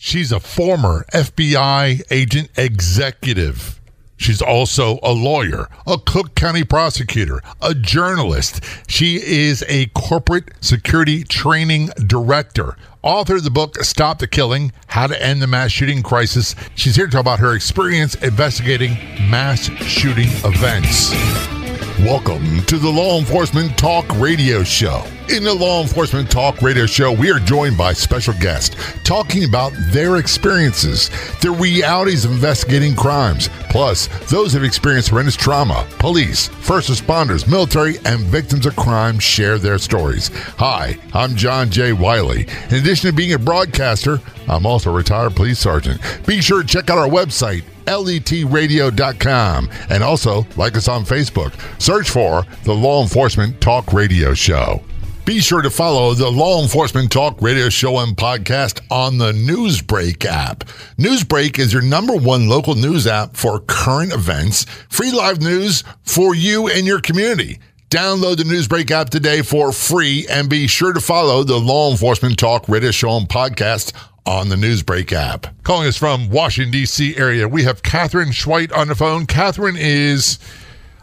She's a former FBI agent executive. She's also a lawyer, a Cook County prosecutor, a journalist. She is a corporate security training director, author of the book Stop the Killing How to End the Mass Shooting Crisis. She's here to talk about her experience investigating mass shooting events. Welcome to the Law Enforcement Talk Radio Show. In the Law Enforcement Talk Radio Show, we are joined by special guests talking about their experiences, the realities of investigating crimes, plus those who have experienced horrendous trauma. Police, first responders, military, and victims of crime share their stories. Hi, I'm John J. Wiley. In addition to being a broadcaster, I'm also a retired police sergeant. Be sure to check out our website, letradio.com. And also like us on Facebook. Search for the Law Enforcement Talk Radio Show. Be sure to follow the Law Enforcement Talk Radio Show and podcast on the Newsbreak app. Newsbreak is your number one local news app for current events, free live news for you and your community. Download the Newsbreak app today for free and be sure to follow the Law Enforcement Talk Radio Show and podcast on the Newsbreak app. Calling us from Washington, D.C. area, we have Katherine Schweit on the phone. Katherine is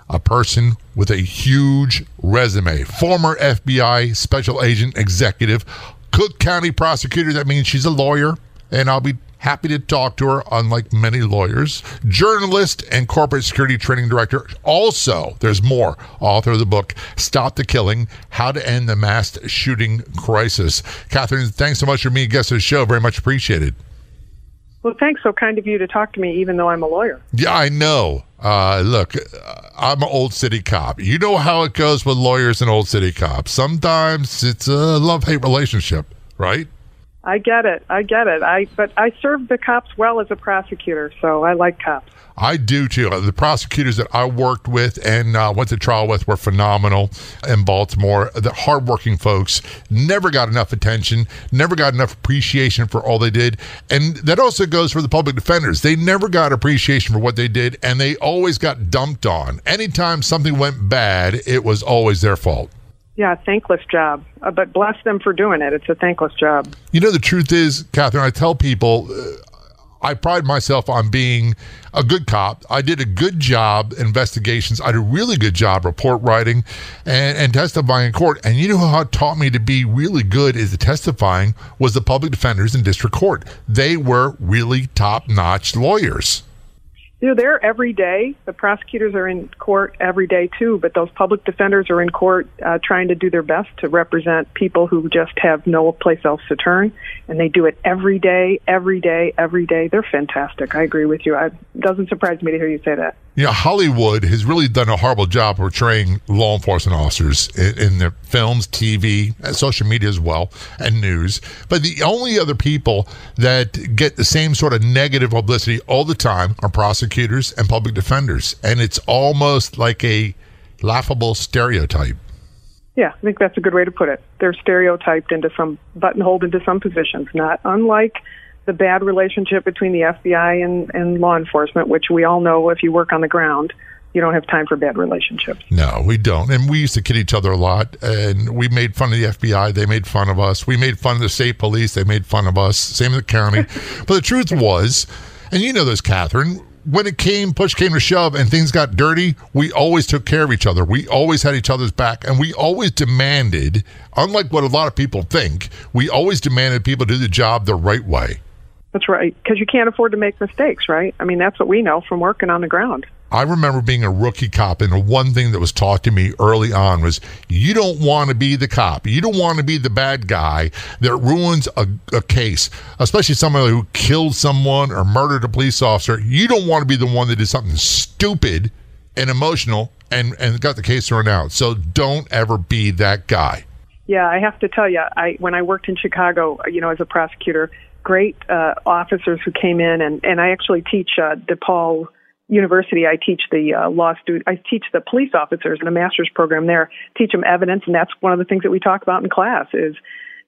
a person with a huge resume, former FBI special agent executive, Cook County prosecutor. That means she's a lawyer, and I'll be happy to talk to her, unlike many lawyers. Journalist and corporate security training director. Also, there's more. Author of the book, Stop the Killing How to End the Mass Shooting Crisis. Katherine, thanks so much for being a guest of the show. Very much appreciated. Well, thanks. So kind of you to talk to me, even though I'm a lawyer. Yeah, I know. Uh, look, I'm an old city cop. You know how it goes with lawyers and old city cops. Sometimes it's a love hate relationship, right? I get it. I get it. I but I served the cops well as a prosecutor, so I like cops. I do too. The prosecutors that I worked with and uh, went to trial with were phenomenal in Baltimore. The hardworking folks never got enough attention, never got enough appreciation for all they did. And that also goes for the public defenders. They never got appreciation for what they did, and they always got dumped on. Anytime something went bad, it was always their fault. Yeah, thankless job. Uh, but bless them for doing it. It's a thankless job. You know, the truth is, Katherine, I tell people, uh, I pride myself on being a good cop. I did a good job investigations. I did a really good job report writing and, and testifying in court. And you know how it taught me to be really good is the testifying was the public defenders in district court. They were really top notch lawyers they're there every day. The prosecutors are in court every day too, but those public defenders are in court uh, trying to do their best to represent people who just have no place else to turn, and they do it every day, every day, every day. They're fantastic. I agree with you. It doesn't surprise me to hear you say that. Yeah, Hollywood has really done a horrible job portraying law enforcement officers in, in their films, TV, uh, social media as well, and news. But the only other people that get the same sort of negative publicity all the time are prosecutors and public defenders. And it's almost like a laughable stereotype. Yeah, I think that's a good way to put it. They're stereotyped into some buttonholed into some positions, not unlike the bad relationship between the FBI and, and law enforcement, which we all know if you work on the ground, you don't have time for bad relationships. No, we don't. And we used to kid each other a lot. And we made fun of the FBI. They made fun of us. We made fun of the state police. They made fun of us. Same with the county. but the truth was, and you know this, Katherine, when it came, push came to shove and things got dirty, we always took care of each other. We always had each other's back. And we always demanded, unlike what a lot of people think, we always demanded people do the job the right way. That's right, because you can't afford to make mistakes, right? I mean, that's what we know from working on the ground. I remember being a rookie cop, and the one thing that was taught to me early on was you don't want to be the cop. You don't want to be the bad guy that ruins a, a case, especially somebody who killed someone or murdered a police officer. You don't want to be the one that did something stupid and emotional and, and got the case thrown out. So don't ever be that guy. Yeah, I have to tell you, I when I worked in Chicago, you know, as a prosecutor, great uh, officers who came in, and, and I actually teach uh, DePaul University. I teach the uh, law student. I teach the police officers in a master's program there. Teach them evidence, and that's one of the things that we talk about in class. Is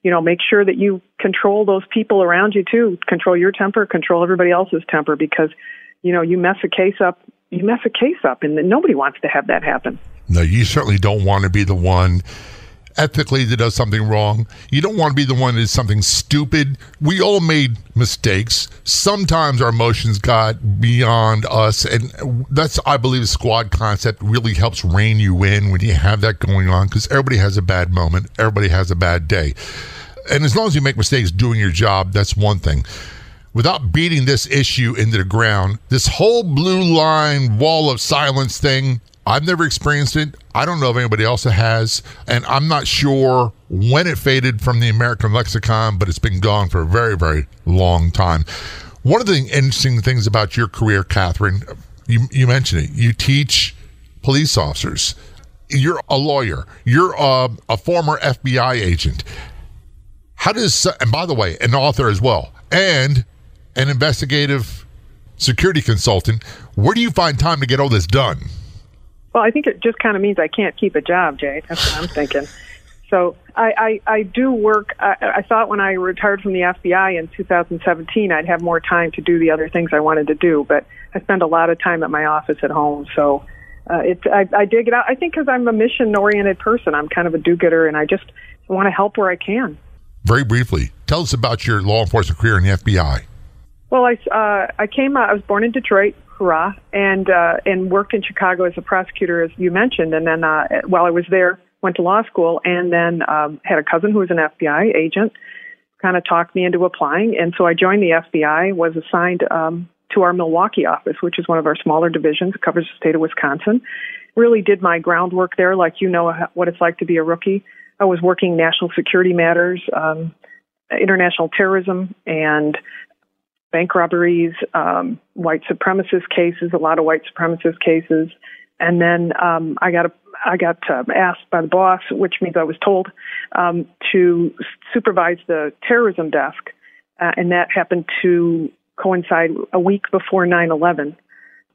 you know make sure that you control those people around you too. Control your temper. Control everybody else's temper because you know you mess a case up. You mess a case up, and nobody wants to have that happen. No, you certainly don't want to be the one ethically that does something wrong. You don't want to be the one that does something stupid. We all made mistakes. Sometimes our emotions got beyond us. And that's, I believe, the squad concept really helps rein you in when you have that going on because everybody has a bad moment, everybody has a bad day. And as long as you make mistakes doing your job, that's one thing without beating this issue into the ground, this whole blue line wall of silence thing, I've never experienced it. I don't know if anybody else has. And I'm not sure when it faded from the American lexicon, but it's been gone for a very, very long time. One of the interesting things about your career, Katherine, you, you mentioned it, you teach police officers. You're a lawyer. You're a, a former FBI agent. How does, and by the way, an author as well. And an investigative security consultant. Where do you find time to get all this done? Well, I think it just kind of means I can't keep a job, Jay. That's what I'm thinking. So I, I, I do work. I, I thought when I retired from the FBI in 2017, I'd have more time to do the other things I wanted to do, but I spend a lot of time at my office at home. So uh, it's I, I dig it out. I think because I'm a mission-oriented person, I'm kind of a do-gooder, and I just want to help where I can. Very briefly, tell us about your law enforcement career in the FBI. Well, I uh, I came. Uh, I was born in Detroit, hurrah, and uh, and worked in Chicago as a prosecutor, as you mentioned. And then uh, while I was there, went to law school, and then um, had a cousin who was an FBI agent. Kind of talked me into applying, and so I joined the FBI. Was assigned um, to our Milwaukee office, which is one of our smaller divisions. Covers the state of Wisconsin. Really did my groundwork there, like you know what it's like to be a rookie. I was working national security matters, um, international terrorism, and bank robberies, um, white supremacist cases, a lot of white supremacist cases. And then um, I got a, I got uh, asked by the boss, which means I was told, um, to supervise the terrorism desk, uh, and that happened to coincide a week before 9/11.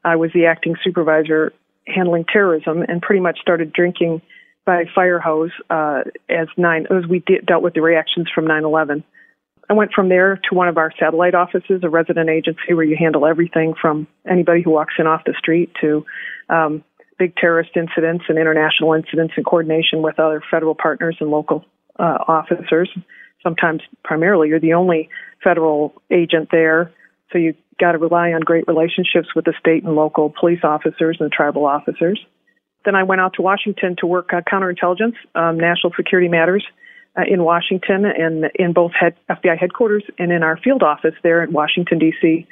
I was the acting supervisor handling terrorism, and pretty much started drinking by fire hose uh, as nine as we de- dealt with the reactions from 9/11. I went from there to one of our satellite offices, a resident agency where you handle everything from anybody who walks in off the street to um, big terrorist incidents and international incidents in coordination with other federal partners and local uh, officers. Sometimes, primarily, you're the only federal agent there, so you got to rely on great relationships with the state and local police officers and tribal officers. Then I went out to Washington to work uh, counterintelligence, um, national security matters uh, in Washington and in both head, FBI headquarters and in our field office there in Washington D.C.,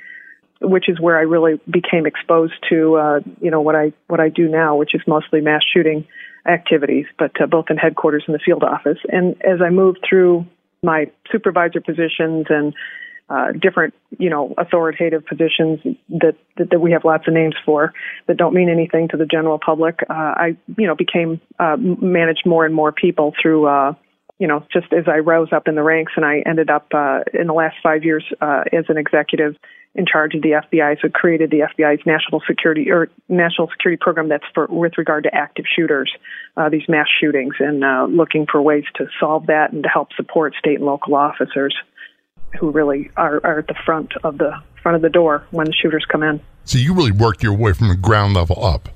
which is where I really became exposed to uh, you know what I what I do now, which is mostly mass shooting activities, but uh, both in headquarters and the field office. And as I moved through my supervisor positions and uh, different, you know, authoritative positions that, that, that we have lots of names for that don't mean anything to the general public. Uh, I, you know, became uh, managed more and more people through uh, you know, just as I rose up in the ranks and I ended up uh, in the last five years uh, as an executive in charge of the FBI, so created the FBI's national security or national security program that's for with regard to active shooters, uh, these mass shootings, and uh, looking for ways to solve that and to help support state and local officers who really are, are at the front of the front of the door when the shooters come in. So you really worked your way from the ground level up.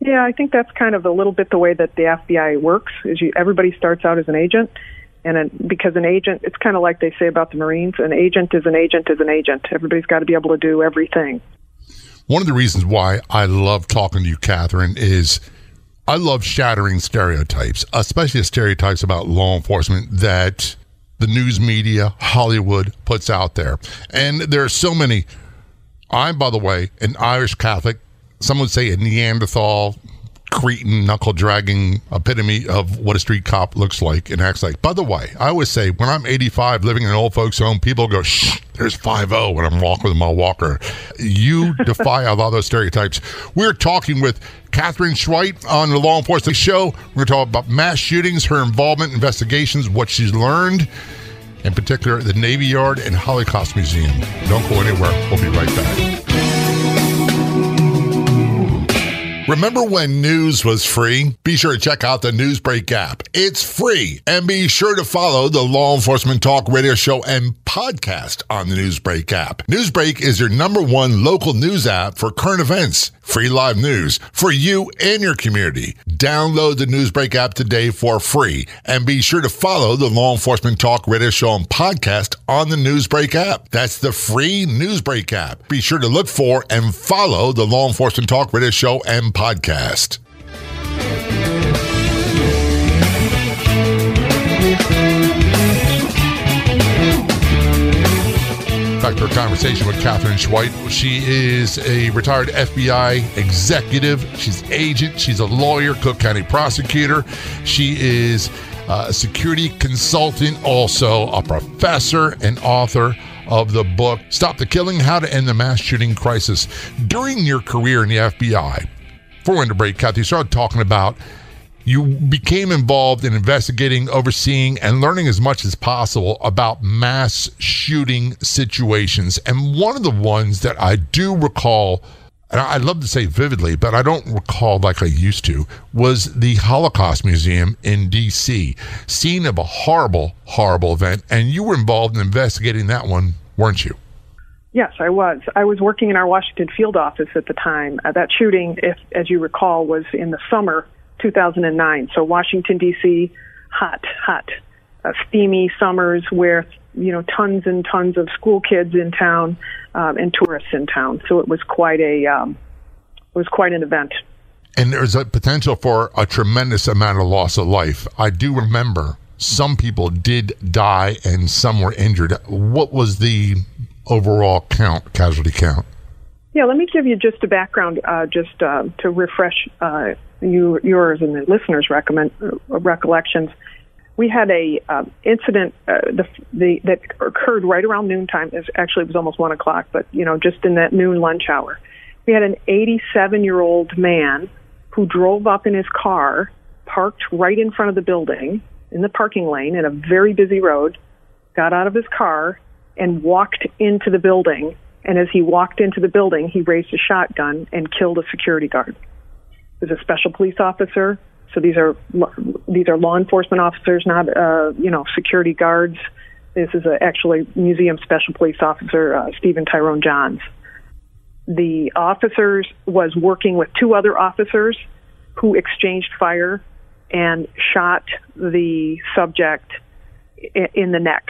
Yeah, I think that's kind of a little bit the way that the FBI works. Is you everybody starts out as an agent, and an, because an agent, it's kind of like they say about the Marines: an agent is an agent is an agent. Everybody's got to be able to do everything. One of the reasons why I love talking to you, Katherine, is I love shattering stereotypes, especially stereotypes about law enforcement that the news media, Hollywood puts out there. And there are so many. I'm, by the way, an Irish Catholic some would say a Neanderthal, cretin, knuckle dragging epitome of what a street cop looks like and acts like. By the way, I always say when I'm 85 living in an old folks' home, people go, shh, there's 5 0 when I'm walking with my walker. You defy a lot of those stereotypes. We're talking with Katherine Schweit on the Law Enforcement Show. We're going to talk about mass shootings, her involvement, investigations, what she's learned, in particular, the Navy Yard and Holocaust Museum. Don't go anywhere. We'll be right back. Remember when news was free? Be sure to check out the Newsbreak app. It's free. And be sure to follow the Law Enforcement Talk radio show and podcast on the Newsbreak app. Newsbreak is your number one local news app for current events, free live news for you and your community. Download the Newsbreak app today for free. And be sure to follow the Law Enforcement Talk radio show and podcast on the Newsbreak app. That's the free Newsbreak app. Be sure to look for and follow the Law Enforcement Talk radio show and podcast. Back to our conversation with Katherine Schweit. She is a retired FBI executive. She's agent. She's a lawyer, Cook County prosecutor. She is uh, a security consultant, also a professor and author of the book Stop the Killing How to End the Mass Shooting Crisis. During your career in the FBI, before we break, Kathy, you started talking about you became involved in investigating, overseeing, and learning as much as possible about mass shooting situations. And one of the ones that I do recall, and I'd love to say vividly, but I don't recall like I used to, was the Holocaust Museum in D.C., scene of a horrible, horrible event. And you were involved in investigating that one, weren't you? Yes, I was. I was working in our Washington field office at the time. Uh, that shooting, if as you recall, was in the summer 2009. So Washington D.C., hot, hot, uh, steamy summers where you know tons and tons of school kids in town um, and tourists in town. So it was quite a um, it was quite an event. And there's a potential for a tremendous amount of loss of life. I do remember some people did die and some were injured. What was the overall count, casualty count? Yeah, let me give you just a background, uh, just uh, to refresh uh, you, yours and the listeners' recommend, uh, recollections. We had a um, incident uh, the, the, that occurred right around noontime. It actually, it was almost one o'clock, but you know, just in that noon lunch hour. We had an 87-year-old man who drove up in his car, parked right in front of the building in the parking lane in a very busy road, got out of his car and walked into the building. And as he walked into the building, he raised a shotgun and killed a security guard. He was a special police officer. So these are these are law enforcement officers, not uh, you know security guards. This is a, actually museum special police officer uh, Stephen Tyrone Johns. The officers was working with two other officers who exchanged fire and shot the subject in the neck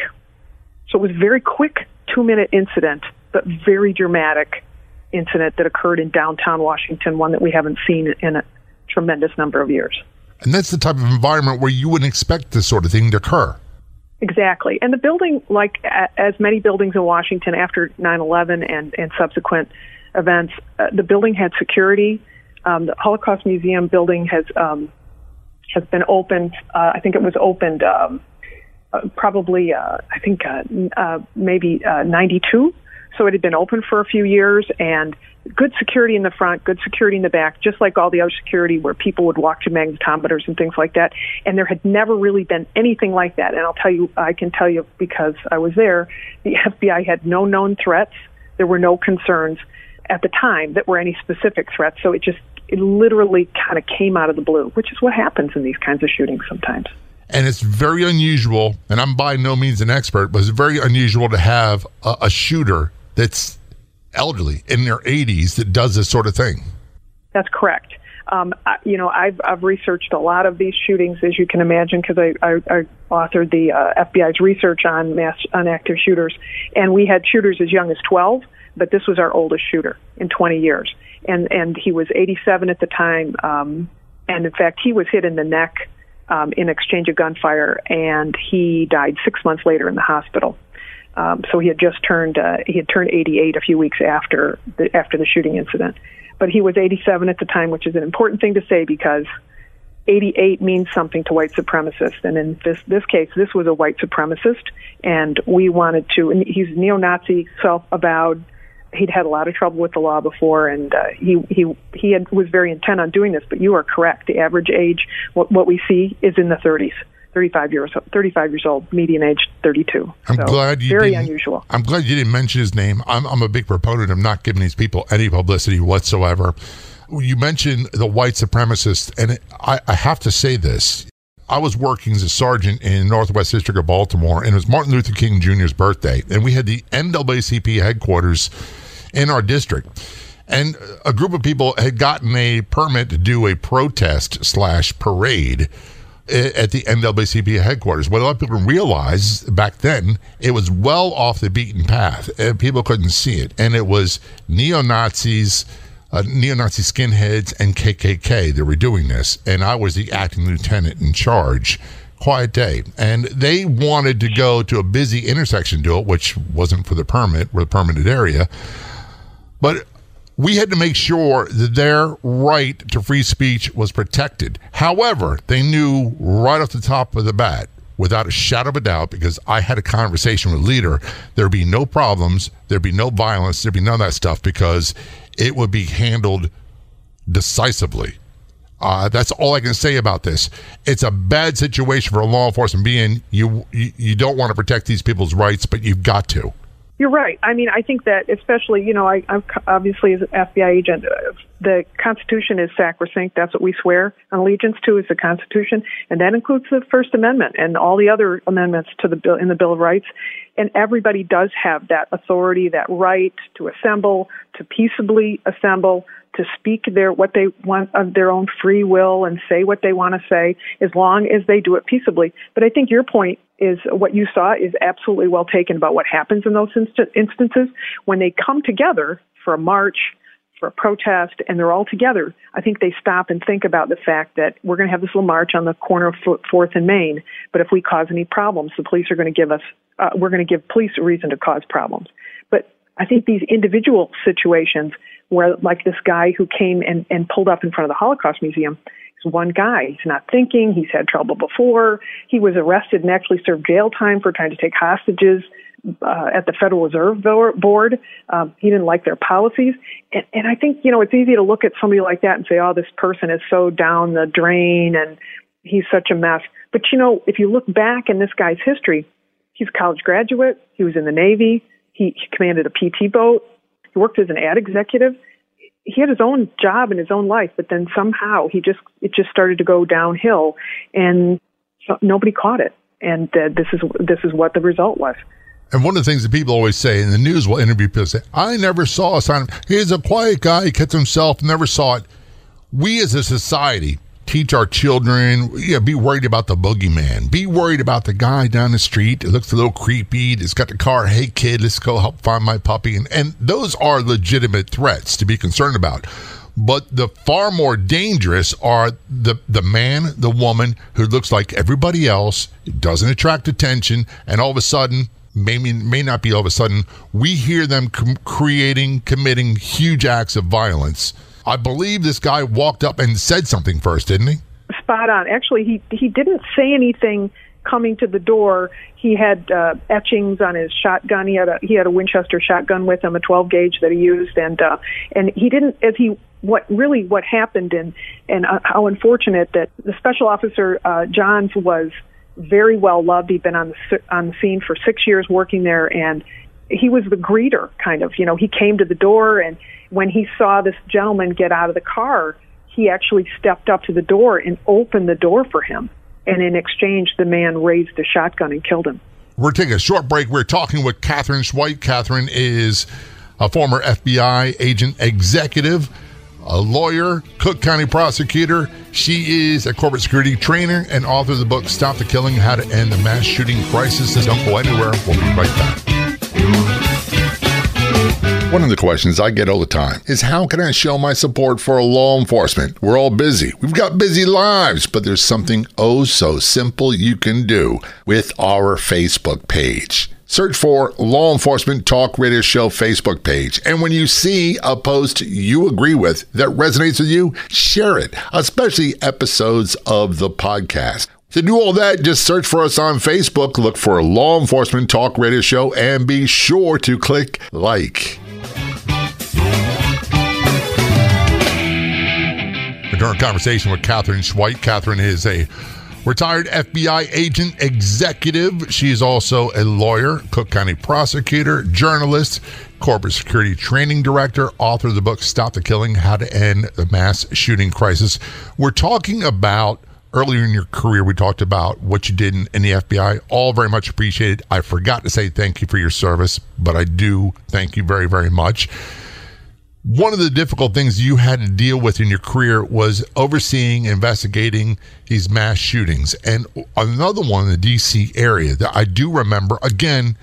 so it was a very quick two minute incident, but very dramatic incident that occurred in downtown Washington, one that we haven't seen in a tremendous number of years. And that's the type of environment where you wouldn't expect this sort of thing to occur. Exactly. And the building, like as many buildings in Washington after 9 11 and, and subsequent events, uh, the building had security. Um, the Holocaust Museum building has um, has been opened. Uh, I think it was opened um, probably, uh, I think, uh, uh, maybe uh, 92. So it had been open for a few years and good security in the front, good security in the back, just like all the other security where people would walk to magnetometers and things like that. And there had never really been anything like that. And I'll tell you, I can tell you because I was there, the FBI had no known threats. There were no concerns at the time that were any specific threats. So it just, it literally kind of came out of the blue, which is what happens in these kinds of shootings sometimes. And it's very unusual, and I'm by no means an expert, but it's very unusual to have a, a shooter that's elderly in their 80s that does this sort of thing. That's correct. Um, I, you know, I've, I've researched a lot of these shootings, as you can imagine, because I, I, I authored the uh, FBI's research on mass on active shooters, and we had shooters as young as 12, but this was our oldest shooter in 20 years, and and he was 87 at the time, um, and in fact, he was hit in the neck um, in exchange of gunfire, and he died six months later in the hospital. Um, so he had just turned uh, he had turned 88 a few weeks after the after the shooting incident, but he was 87 at the time, which is an important thing to say because 88 means something to white supremacists, and in this this case, this was a white supremacist, and we wanted to. And he's neo-Nazi, self-avowed he'd had a lot of trouble with the law before, and uh, he he he had, was very intent on doing this. But you are correct. The average age, what what we see, is in the 30s. 35 years 35 years old, median age 32. I'm so glad you very didn't- unusual. I'm glad you didn't mention his name. I'm, I'm a big proponent of not giving these people any publicity whatsoever. You mentioned the white supremacist, and it, I, I have to say this. I was working as a sergeant in Northwest District of Baltimore, and it was Martin Luther King Jr.'s birthday, and we had the NAACP headquarters in our district. And a group of people had gotten a permit to do a protest slash parade at the NAACP headquarters. What a lot of people didn't realize back then, it was well off the beaten path. And people couldn't see it. And it was neo Nazis, uh, neo Nazi skinheads, and KKK that were doing this. And I was the acting lieutenant in charge. Quiet day. And they wanted to go to a busy intersection to it, which wasn't for the permit, or the permitted area. But we had to make sure that their right to free speech was protected. However, they knew right off the top of the bat, without a shadow of a doubt, because I had a conversation with leader, there'd be no problems, there'd be no violence, there'd be none of that stuff because it would be handled decisively. Uh, that's all I can say about this. It's a bad situation for law enforcement being you, you you don't want to protect these people's rights, but you've got to. You're right. I mean, I think that especially, you know, I, I'm obviously as an FBI agent, uh, the Constitution is sacrosanct. That's what we swear on allegiance to is the Constitution, and that includes the First Amendment and all the other amendments to the bill in the Bill of Rights. And everybody does have that authority, that right to assemble, to peaceably assemble, to speak their what they want of their own free will and say what they want to say, as long as they do it peaceably. But I think your point is what you saw is absolutely well taken about what happens in those inst- instances when they come together for a march, for a protest, and they're all together. I think they stop and think about the fact that we're going to have this little march on the corner of Fourth and Main, but if we cause any problems, the police are going to give us, uh, we're going to give police a reason to cause problems. But I think these individual situations where, like this guy who came and, and pulled up in front of the Holocaust Museum, He's one guy. He's not thinking. He's had trouble before. He was arrested and actually served jail time for trying to take hostages uh, at the Federal Reserve Board. Um, he didn't like their policies. And, and I think, you know, it's easy to look at somebody like that and say, oh, this person is so down the drain and he's such a mess. But, you know, if you look back in this guy's history, he's a college graduate. He was in the Navy. He, he commanded a PT boat. He worked as an ad executive he had his own job and his own life, but then somehow he just it just started to go downhill, and so nobody caught it. And uh, this is this is what the result was. And one of the things that people always say, and the news will interview people say, I never saw a sign he's a quiet guy, he kept himself, never saw it. We as a society teach our children, yeah, be worried about the boogeyman. Be worried about the guy down the street that looks a little creepy, that's got the car, hey kid, let's go help find my puppy. And, and those are legitimate threats to be concerned about. But the far more dangerous are the the man, the woman who looks like everybody else, doesn't attract attention, and all of a sudden, maybe may not be all of a sudden, we hear them com- creating, committing huge acts of violence. I believe this guy walked up and said something first, didn't he? Spot on. Actually, he he didn't say anything coming to the door. He had uh, etchings on his shotgun. He had a he had a Winchester shotgun with him, a 12 gauge that he used, and uh, and he didn't as he what really what happened and and uh, how unfortunate that the special officer uh, Johns was very well loved. He'd been on the on the scene for six years working there, and he was the greeter kind of. You know, he came to the door, and when he saw this gentleman get out of the car, he actually stepped up to the door and opened the door for him. And in exchange, the man raised a shotgun and killed him. We're taking a short break. We're talking with Katherine Schweit. Katherine is a former FBI agent executive, a lawyer, Cook County prosecutor. She is a corporate security trainer and author of the book Stop the Killing How to End the Mass Shooting Crisis. Don't go anywhere. We'll be right back. One of the questions I get all the time is how can I show my support for law enforcement? We're all busy. We've got busy lives, but there's something oh so simple you can do with our Facebook page. Search for Law Enforcement Talk Radio Show Facebook page. And when you see a post you agree with that resonates with you, share it, especially episodes of the podcast. To do all that, just search for us on Facebook, look for Law Enforcement Talk Radio Show, and be sure to click like. During conversation with Katherine Schweit, Katherine is a retired FBI agent executive. She's also a lawyer, Cook County prosecutor, journalist, corporate security training director, author of the book Stop the Killing How to End the Mass Shooting Crisis. We're talking about earlier in your career, we talked about what you did in, in, the FBI. All very much appreciated. I forgot to say thank you for your service, but I do thank you very, very much. One of the difficult things you had to deal with in your career was overseeing, investigating these mass shootings. And another one in the DC area that I do remember, again,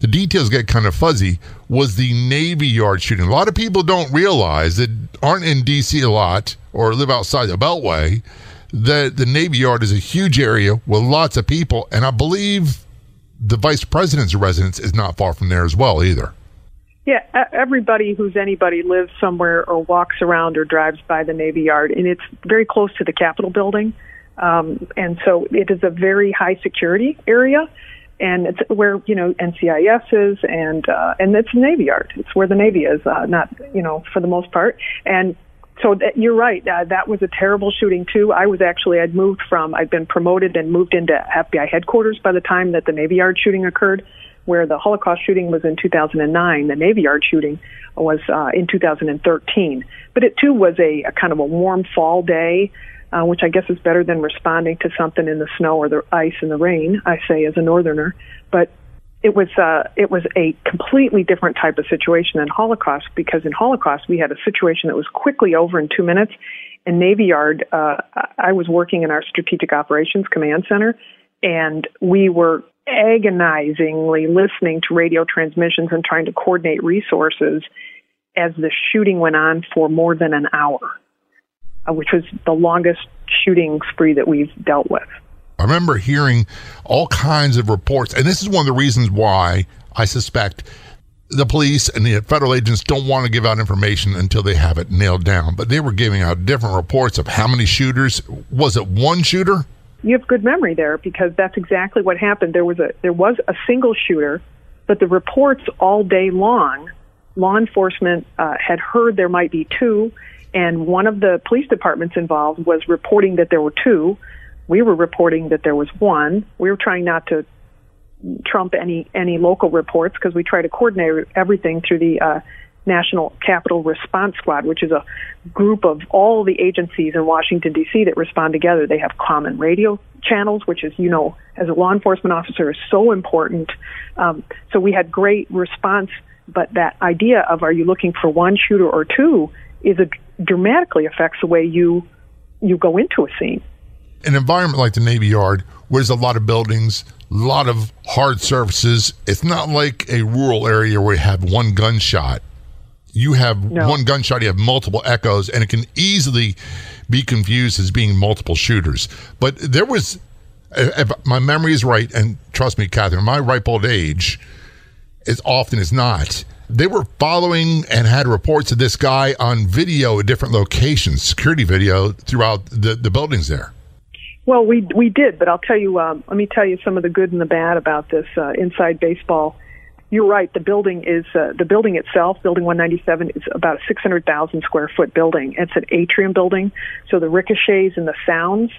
the details get kind of fuzzy, was the Navy Yard shooting. A lot of people don't realize that aren't in DC a lot or live outside the Beltway the the Navy Yard is a huge area with lots of people, and I believe the vice president's residence is not far from there as well either. Yeah, everybody who's anybody lives somewhere or walks around or drives by the Navy Yard, and it's very close to the Capitol building, um, and so it is a very high security area, and it's where you know NCIS is, and uh, and it's Navy Yard. It's where the Navy is, uh, not you know for the most part, and so that, you're right. Uh, that was a terrible shooting too. I was actually I'd moved from I'd been promoted and moved into FBI headquarters by the time that the Navy Yard shooting occurred, where the Holocaust shooting was in 2009. The Navy Yard shooting was uh, in 2013. But it too was a, a kind of a warm fall day. Uh, which I guess is better than responding to something in the snow or the ice and the rain. I say as a northerner, but it was uh, it was a completely different type of situation than Holocaust because in Holocaust we had a situation that was quickly over in two minutes. In Navy Yard, uh, I was working in our Strategic Operations Command Center, and we were agonizingly listening to radio transmissions and trying to coordinate resources as the shooting went on for more than an hour, uh, which was the longest shooting spree that we've dealt with. I remember hearing all kinds of reports, and this is one of the reasons why I suspect the police and the federal agents don't want to give out information until they have it nailed down. But they were giving out different reports of how many shooters. Was it one shooter? You have good memory there because that's exactly what happened. There was a there was a single shooter, but the reports all day long, law enforcement uh, had heard there might be two, and one of the police departments involved was reporting that there were two we were reporting that there was one. We were trying not to trump any any local reports because we try to coordinate everything through the uh, National Capital Response Squad, which is a group of all the agencies in Washington D.C. that respond together. They have common radio channels, which is you know as a law enforcement officer is so important. Um, so we had great response, but that idea of are you looking for one shooter or two is a dramatically affects the way you you go into a scene an environment like the Navy Yard, where there's a lot of buildings, a lot of hard surfaces, it's not like a rural area where you have one gunshot. You have no. one gunshot, you have multiple echoes, and it can easily be confused as being multiple shooters. But there was, if my memory is right, and trust me, Katherine, my ripe old age, as often as not, they were following and had reports of this guy on video at different locations, security video throughout the, the buildings there. Well, we we did, but I'll tell you. Um, let me tell you some of the good and the bad about this uh, inside baseball. You're right. The building is uh, the building itself. Building 197 is about a 600,000 square foot building. It's an atrium building, so the ricochets and the sounds.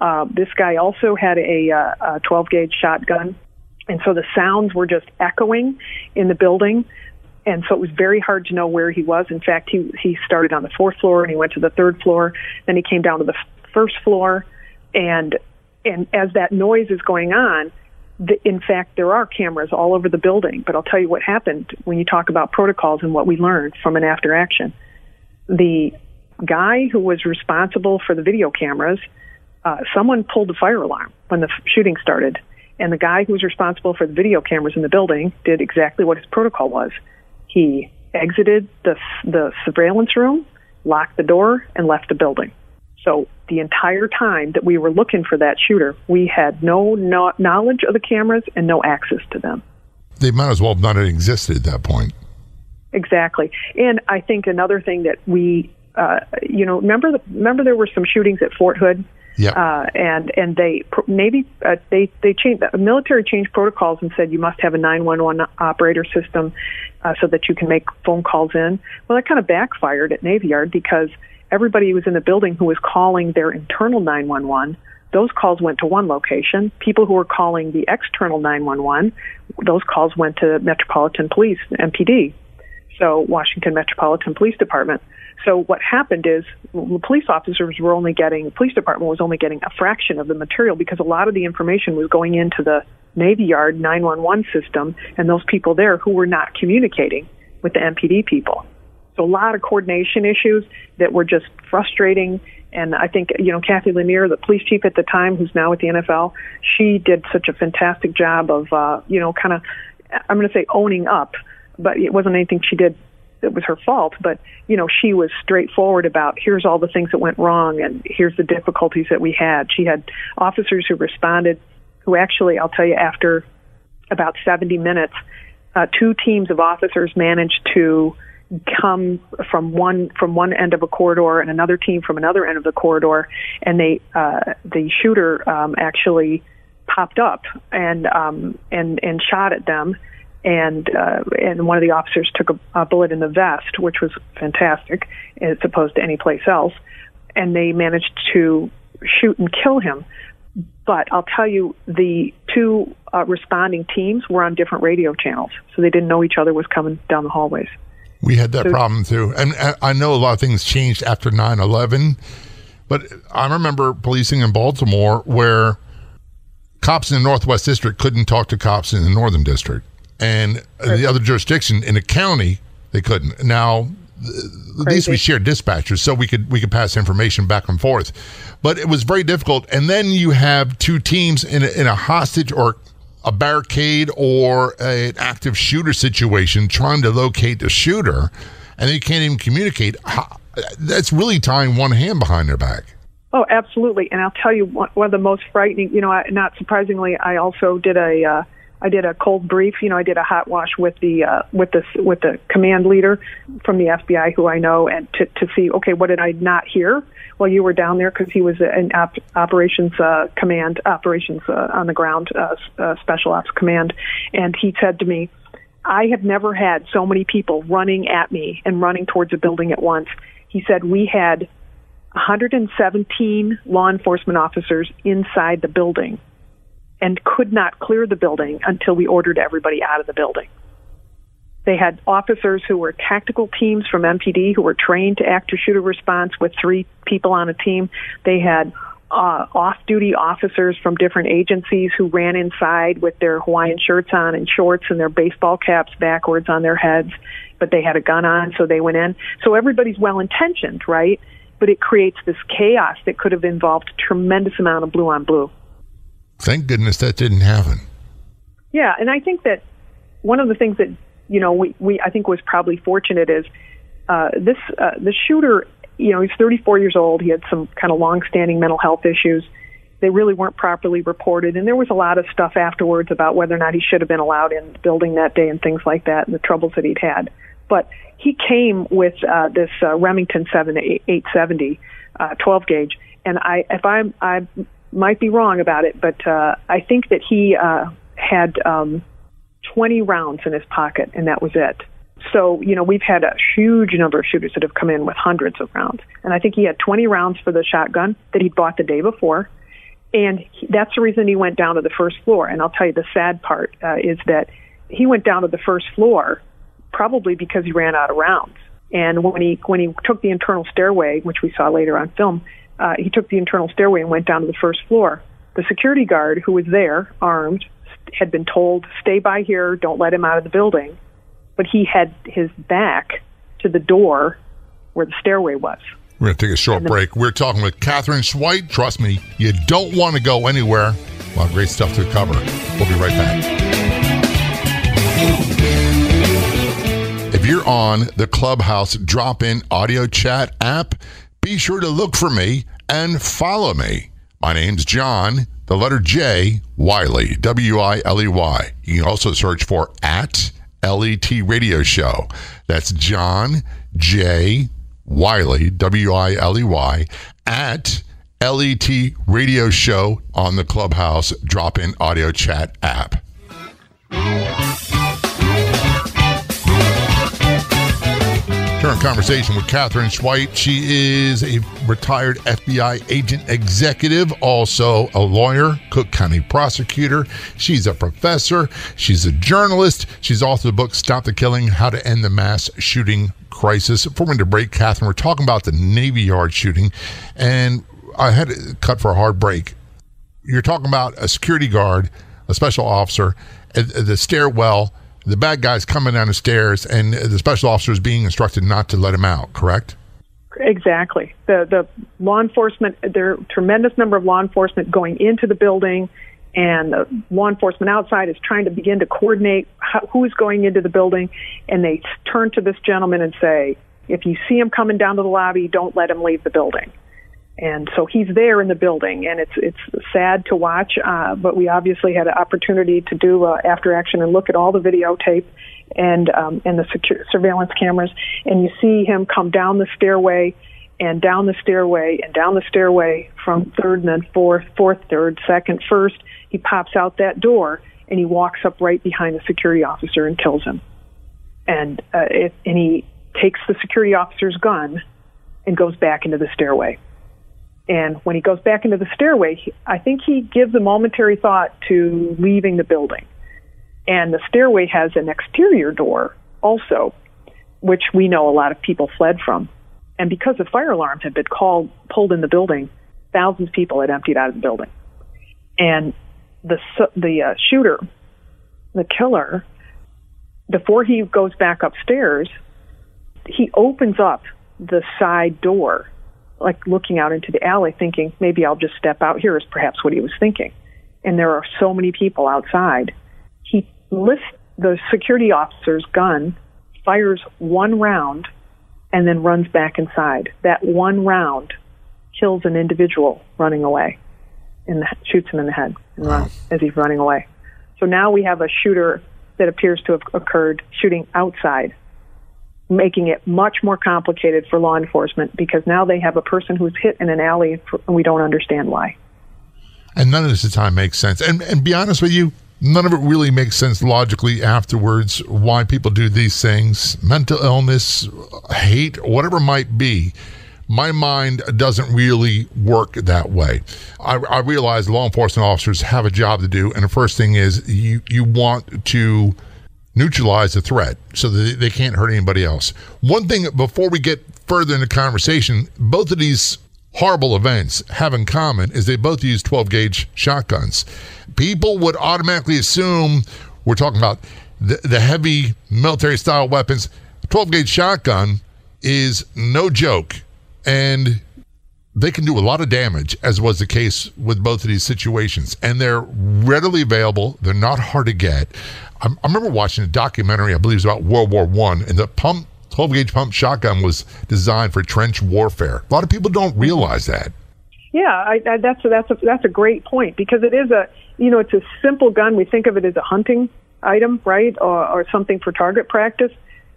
Uh, this guy also had a, uh, a 12 gauge shotgun, and so the sounds were just echoing in the building and so it was very hard to know where he was. In fact, he he started on the fourth floor and he went to the third floor, then he came down to the f- first floor, and and as that noise is going on, the, in fact, there are cameras all over the building. But I'll tell you what happened when you talk about protocols and what we learned from an after action. The guy who was responsible for the video cameras, uh, someone pulled the fire alarm when the shooting started. And the guy who was responsible for the video cameras in the building did exactly what his protocol was. He exited the, the surveillance room, locked the door, and left the building. So the entire time that we were looking for that shooter, we had no, no knowledge of the cameras and no access to them. They might as well have not existed at that point. Exactly. And I think another thing that we, uh, you know, remember the, remember there were some shootings at Fort Hood. Yeah. Uh, and and they maybe uh, they they changed the military changed protocols and said you must have a 911 operator system uh, so that you can make phone calls in. Well, that kind of backfired at Navy Yard because everybody who was in the building who was calling their internal 911 those calls went to one location. People who were calling the external 911, those calls went to Metropolitan Police, MPD. So Washington Metropolitan Police Department. So what happened is the police officers were only getting, police department was only getting a fraction of the material because a lot of the information was going into the Navy Yard 911 system and those people there who were not communicating with the MPD people. So a lot of coordination issues that were just frustrating. And I think, you know, Cathy Lanier, the police chief at the time, who's now with the NFL, she did such a fantastic job of, uh, you know, kind of, I'm going to say owning up, but it wasn't anything she did that was her fault, but you know, she was straightforward about here's all the things that went wrong and here's the difficulties that we had. She had officers who responded who actually, I'll tell you, after about 70 minutes, uh, two teams of officers managed to come from one from one end of a corridor and another team from another end of the corridor, and they uh, the shooter um, actually popped up and um, and and shot at them and uh, and one of the officers took a, a bullet in the vest, which was fantastic, as opposed to any place else. And they managed to shoot and kill him. But I'll tell you, the two uh, responding teams were on different radio channels, so they didn't know each other was coming down the hallways. We had that so, problem too, and I know a lot of things changed after 9/11. But I remember policing in Baltimore where cops in the Northwest District couldn't talk to cops in the Northern District and right. the other jurisdiction in the county they couldn't. Now, at least we shared dispatchers, so we could we could pass information back and forth. But it was very difficult. And then you have two teams in a, in a hostage or a barricade or a, an active shooter situation trying to locate the shooter, and they can't even communicate. That's really tying one hand behind their back. Oh, absolutely. And I'll tell you one, of the most frightening. You know, not surprisingly, I also did a. Uh, I did a cold brief. You know, I did a hot wash with the uh, with the with the command leader from the FBI, who I know, and to to see okay, what did I not hear while you were down there? Because he was in op- operations uh, command, operations uh, on the ground, uh, uh, special ops command, and he said to me, "I have never had so many people running at me and running towards a building at once." He said we had 117 law enforcement officers inside the building and could not clear the building until we ordered everybody out of the building. They had officers who were tactical teams from MPD who were trained to act active shooter response with three people on a team. They had uh, off duty officers from different agencies who ran inside with their Hawaiian shirts on and shorts and their baseball caps backwards on their heads, but they had a gun on, so they went in. So everybody's well intentioned, right? But it creates this chaos that could have involved a tremendous amount of blue on blue. Thank goodness that didn't happen. Yeah, and I think that one of the things that you know we, we I think was probably fortunate is uh, this uh, the shooter. You know, he's 34 years old. He had some kind of long-standing mental health issues. They really weren't properly reported, and there was a lot of stuff afterwards about whether or not he should have been allowed in the building that day and things like that, and the troubles that he'd had. But he came with uh, this uh, Remington 7 870 uh, 12 gauge, and I, if I'm, I might be wrong about it, but uh, I think that he uh, had um, 20 rounds in his pocket, and that was it. So, you know, we've had a huge number of shooters that have come in with hundreds of rounds. And I think he had 20 rounds for the shotgun that he'd bought the day before. And he, that's the reason he went down to the first floor. And I'll tell you the sad part uh, is that he went down to the first floor probably because he ran out of rounds. And when he when he took the internal stairway, which we saw later on film, uh, he took the internal stairway and went down to the first floor. The security guard who was there, armed, had been told, stay by here, don't let him out of the building. But he had his back to the door where the stairway was. We're going to take a short break. We're talking with Katherine Schweit. Trust me, you don't want to go anywhere. A lot of great stuff to cover. We'll be right back. If you're on the Clubhouse drop in audio chat app, be sure to look for me and follow me. My name's John, the letter J, Wiley, W I L E Y. You can also search for at LET Radio Show. That's John J. Wiley, W I L E Y, at LET Radio Show on the Clubhouse drop in audio chat app. Current conversation with Katherine Schweit. She is a retired FBI agent executive, also a lawyer, Cook County prosecutor. She's a professor. She's a journalist. She's authored the book Stop the Killing How to End the Mass Shooting Crisis. Before we to break, Katherine, we're talking about the Navy Yard shooting, and I had to cut for a hard break. You're talking about a security guard, a special officer, at the stairwell the bad guy's coming down the stairs and the special officer is being instructed not to let him out, correct? Exactly. The the law enforcement there are a tremendous number of law enforcement going into the building and the law enforcement outside is trying to begin to coordinate how, who's going into the building and they turn to this gentleman and say, if you see him coming down to the lobby, don't let him leave the building and so he's there in the building, and it's it's sad to watch. Uh, but we obviously had an opportunity to do uh, after action and look at all the videotape and um, and the secure, surveillance cameras, and you see him come down the stairway and down the stairway and down the stairway from third and then fourth, fourth, third, second, first. He pops out that door and he walks up right behind the security officer and kills him. And uh, it, and he takes the security officer's gun and goes back into the stairway. And when he goes back into the stairway, he, I think he gives a momentary thought to leaving the building. And the stairway has an exterior door also, which we know a lot of people fled from. And because the fire alarm had been called, pulled in the building, thousands of people had emptied out of the building. And the the uh, shooter, the killer, before he goes back upstairs, he opens up the side door like looking out into the alley thinking maybe I'll just step out here is perhaps what he was thinking. And there are so many people outside. He lifts the security officer's gun, fires one round, and then runs back inside. That one round kills an individual running away and shoots him in the head wow. as he's running away. So now we have a shooter that appears to have occurred shooting outside making it much more complicated for law enforcement because now they have a person who's hit in an alley and we don't understand why. And none of this at the time makes sense. And and be honest with you, none of it really makes sense logically afterwards why people do these things. Mental illness, hate, whatever might be. My mind doesn't really work that way. I, I realize law enforcement officers have a job to do, and the first thing is you you want to neutralize the threat so that they can't hurt anybody else. One thing before we get further in the conversation, both of these horrible events have in common is they both use 12 gauge shotguns. People would automatically assume we're talking about the, the heavy military style weapons. 12 gauge shotgun is no joke and they can do a lot of damage, as was the case with both of these situations. And they're readily available. They're not hard to get. I, I remember watching a documentary, I believe it was about World War One, and the pump 12 gauge pump shotgun was designed for trench warfare. A lot of people don't realize that. Yeah, I, I, that's a, that's a, that's a great point because it is a you know it's a simple gun. We think of it as a hunting item, right, or, or something for target practice,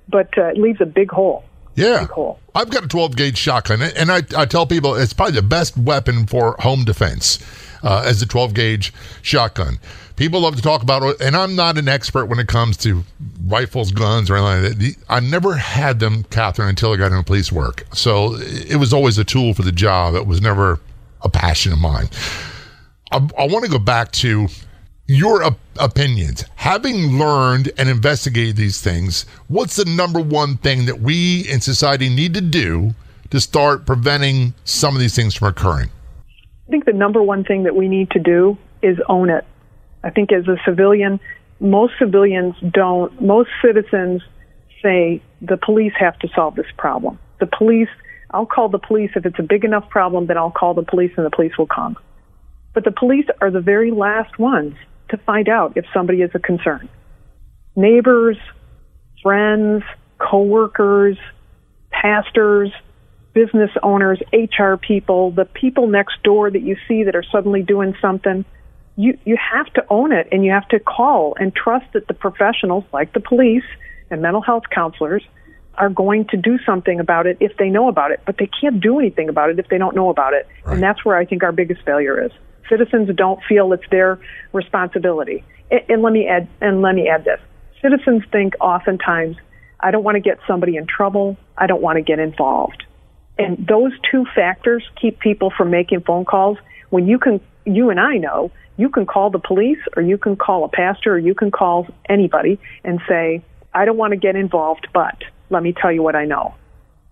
but uh, it leaves a big hole. Yeah, hole. I've got a 12 gauge shotgun, and I, I tell people it's probably the best weapon for home defense uh, as a 12 gauge shotgun people love to talk about it, and I'm not an expert when it comes to rifles, guns, or anything like that. I never had them, Katherine, until I got into police work. So it was always a tool for the job. It was never a passion of mine. I, I want to go back to your op- opinions. Having learned and investigated these things, what's the number one thing that we in society need to do to start preventing some of these things from occurring? I think the number one thing that we need to do is own it. I think as a civilian, most civilians don't, most citizens say the police have to solve this problem. The police, I'll call the police. If it's a big enough problem, then I'll call the police and the police will come. But the police are the very last ones to find out if somebody is a concern. Neighbors, friends, coworkers, pastors, business owners, HR people, the people next door that you see that are suddenly doing something – you you have to own it and you have to call and trust that the professionals like the police and mental health counselors are going to do something about it if they know about it but they can't do anything about it if they don't know about it right. and that's where i think our biggest failure is citizens don't feel it's their responsibility and, and let me add and let me add this citizens think oftentimes I don't want to get somebody in trouble. I don't want to get involved. And those two factors keep people from making phone calls when you can, you and I know, you can call the police or you can call a pastor or you can call anybody and say, I don't want to get involved, but let me tell you what I know.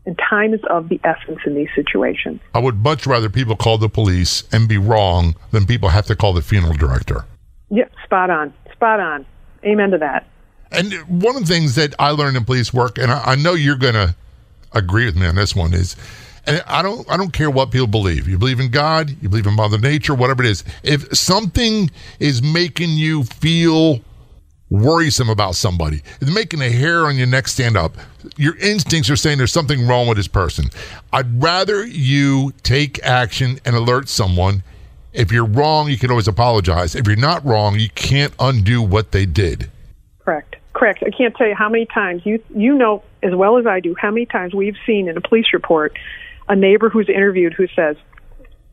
And time is of the essence in these situations. I would much rather people call the police and be wrong than people have to call the funeral director. Yep, spot on. Spot on. Amen to that. And one of the things that I learned in police work, and I, I know you're going to agree with me on this one, is and I don't I don't care what people believe. You believe in God, you believe in Mother Nature, whatever it is. If something is making you feel worrisome about somebody, it's making a hair on your neck stand up, your instincts are saying there's something wrong with this person. I'd rather you take action and alert someone. If you're wrong, you can always apologize. If you're not wrong, you can't undo what they did. Correct. Correct. I can't tell you how many times you you know as well as I do how many times we've seen in a police report a neighbor who's interviewed who says,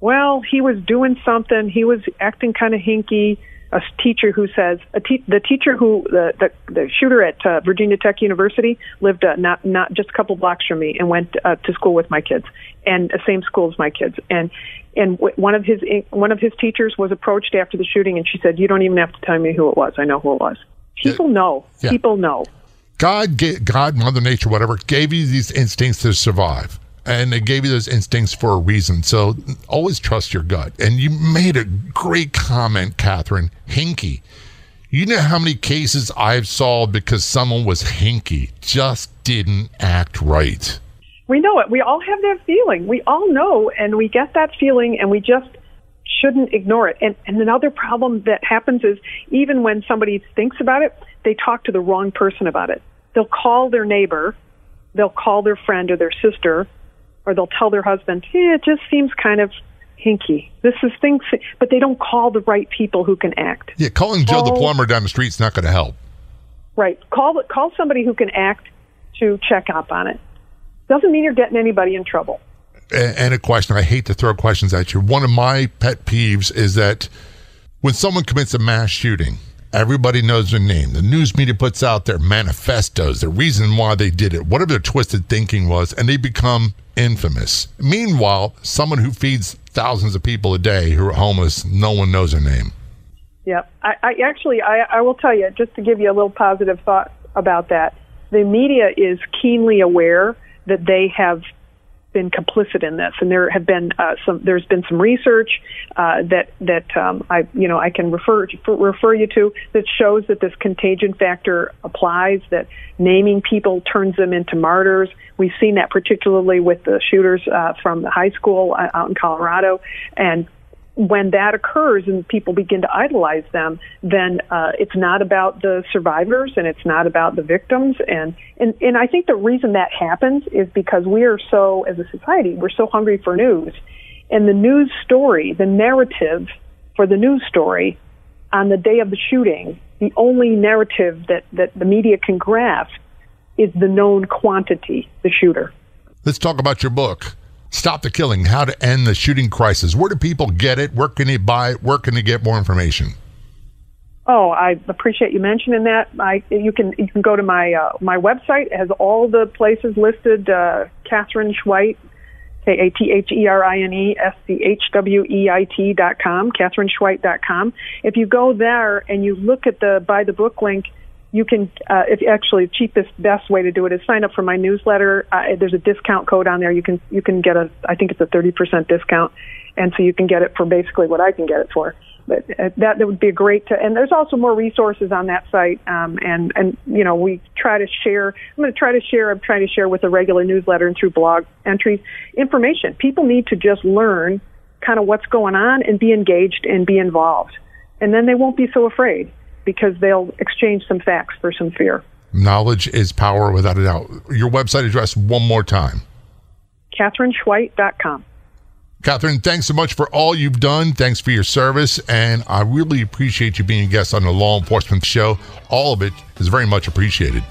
"Well, he was doing something. He was acting kind of hinky." A teacher who says a te- the teacher who the the, the shooter at uh, Virginia Tech University lived uh, not not just a couple blocks from me and went uh, to school with my kids and the same school as my kids. And and w- one of his one of his teachers was approached after the shooting and she said you don't even have to tell me who it was. I know who it was. People yeah. know. Yeah. people know. God God Mother Nature whatever gave you these instincts to survive and they gave you those instincts for a reason. So always trust your gut. And you made a great comment, Katherine. Hinky. You know how many cases I've solved because someone was hinky, just didn't act right. We know it. We all have that feeling. We all know, and we get that feeling, and we just shouldn't ignore it. And, and another problem that happens is even when somebody thinks about it, they talk to the wrong person about it. They'll call their neighbor, they'll call their friend or their sister, or they'll tell their husband, yeah, it just seems kind of hinky. This is things, but they don't call the right people who can act. Yeah, calling call, Joe the plumber down the street is not going to help. Right. Call call somebody who can act to check up on it. Doesn't mean you're getting anybody in trouble. And a question. I hate to throw questions at you. One of my pet peeves is that when someone commits a mass shooting, Everybody knows their name. The news media puts out their manifestos, the reason why they did it, whatever their twisted thinking was, and they become infamous. Meanwhile, someone who feeds thousands of people a day who are homeless, no one knows their name. Yep. I, I actually, I, I will tell you, just to give you a little positive thought about that, the media is keenly aware that they have been complicit in this, and there have been uh, some. There's been some research uh, that that um, I you know I can refer refer you to that shows that this contagion factor applies. That naming people turns them into martyrs. We've seen that particularly with the shooters uh, from the high school uh, out in Colorado, and when that occurs and people begin to idolize them, then uh, it's not about the survivors and it's not about the victims. And, and, and I think the reason that happens is because we are so, as a society, we're so hungry for news. And the news story, the narrative for the news story on the day of the shooting, the only narrative that, that the media can grasp is the known quantity, the shooter. Let's talk about your book. Stop the Killing, How to End the Shooting Crisis. Where do people get it? Where can they buy it? Where can they get more information? Oh, I appreciate you mentioning that. I you can you can go to my uh, my website. It has all the places listed. Uh, Katherine Schweit, K A T H E R I N E S C H W E I T dot com, Katherine Schweit dot com. If you go there and you look at the buy the book link, you can uh, if actually the cheapest best way to do it is sign up for my newsletter. Uh, there's a discount code on there. You can you can get a i think it's a 30% discount. And so you can get it for basically what i can get it for. But uh, that that would be a great to, and there's also more resources on that site um, and and you know we try to share i'm going to try to share i'm trying to share with a regular newsletter and through blog entries information. People need to just learn kind of what's going on and be engaged and be involved. And then they won't be so afraid because they'll exchange some facts for some fear. Knowledge is power without a doubt. Your website address one more time. KatherineSchweit.com. Katherine, thanks so much for all you've done. Thanks for your service. And I really appreciate you being a guest on the Law Enforcement Show. All of it is very much appreciated.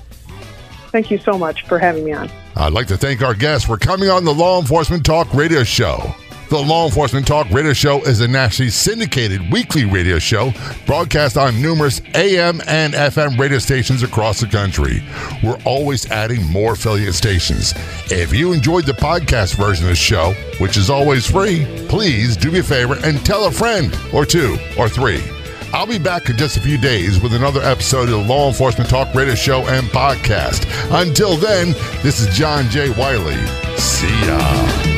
Thank you so much for having me on. I'd like to thank our guests for coming on the Law Enforcement Talk radio show. The Law Enforcement Talk Radio Show is a nationally syndicated weekly radio show broadcast on numerous AM and FM radio stations across the country. We're always adding more affiliate stations. If you enjoyed the podcast version of the show, which is always free, please do me a favor and tell a friend or two or three. I'll be back in just a few days with another episode of the Law Enforcement Talk Radio Show and Podcast. Until then, this is John J. Wiley. See ya.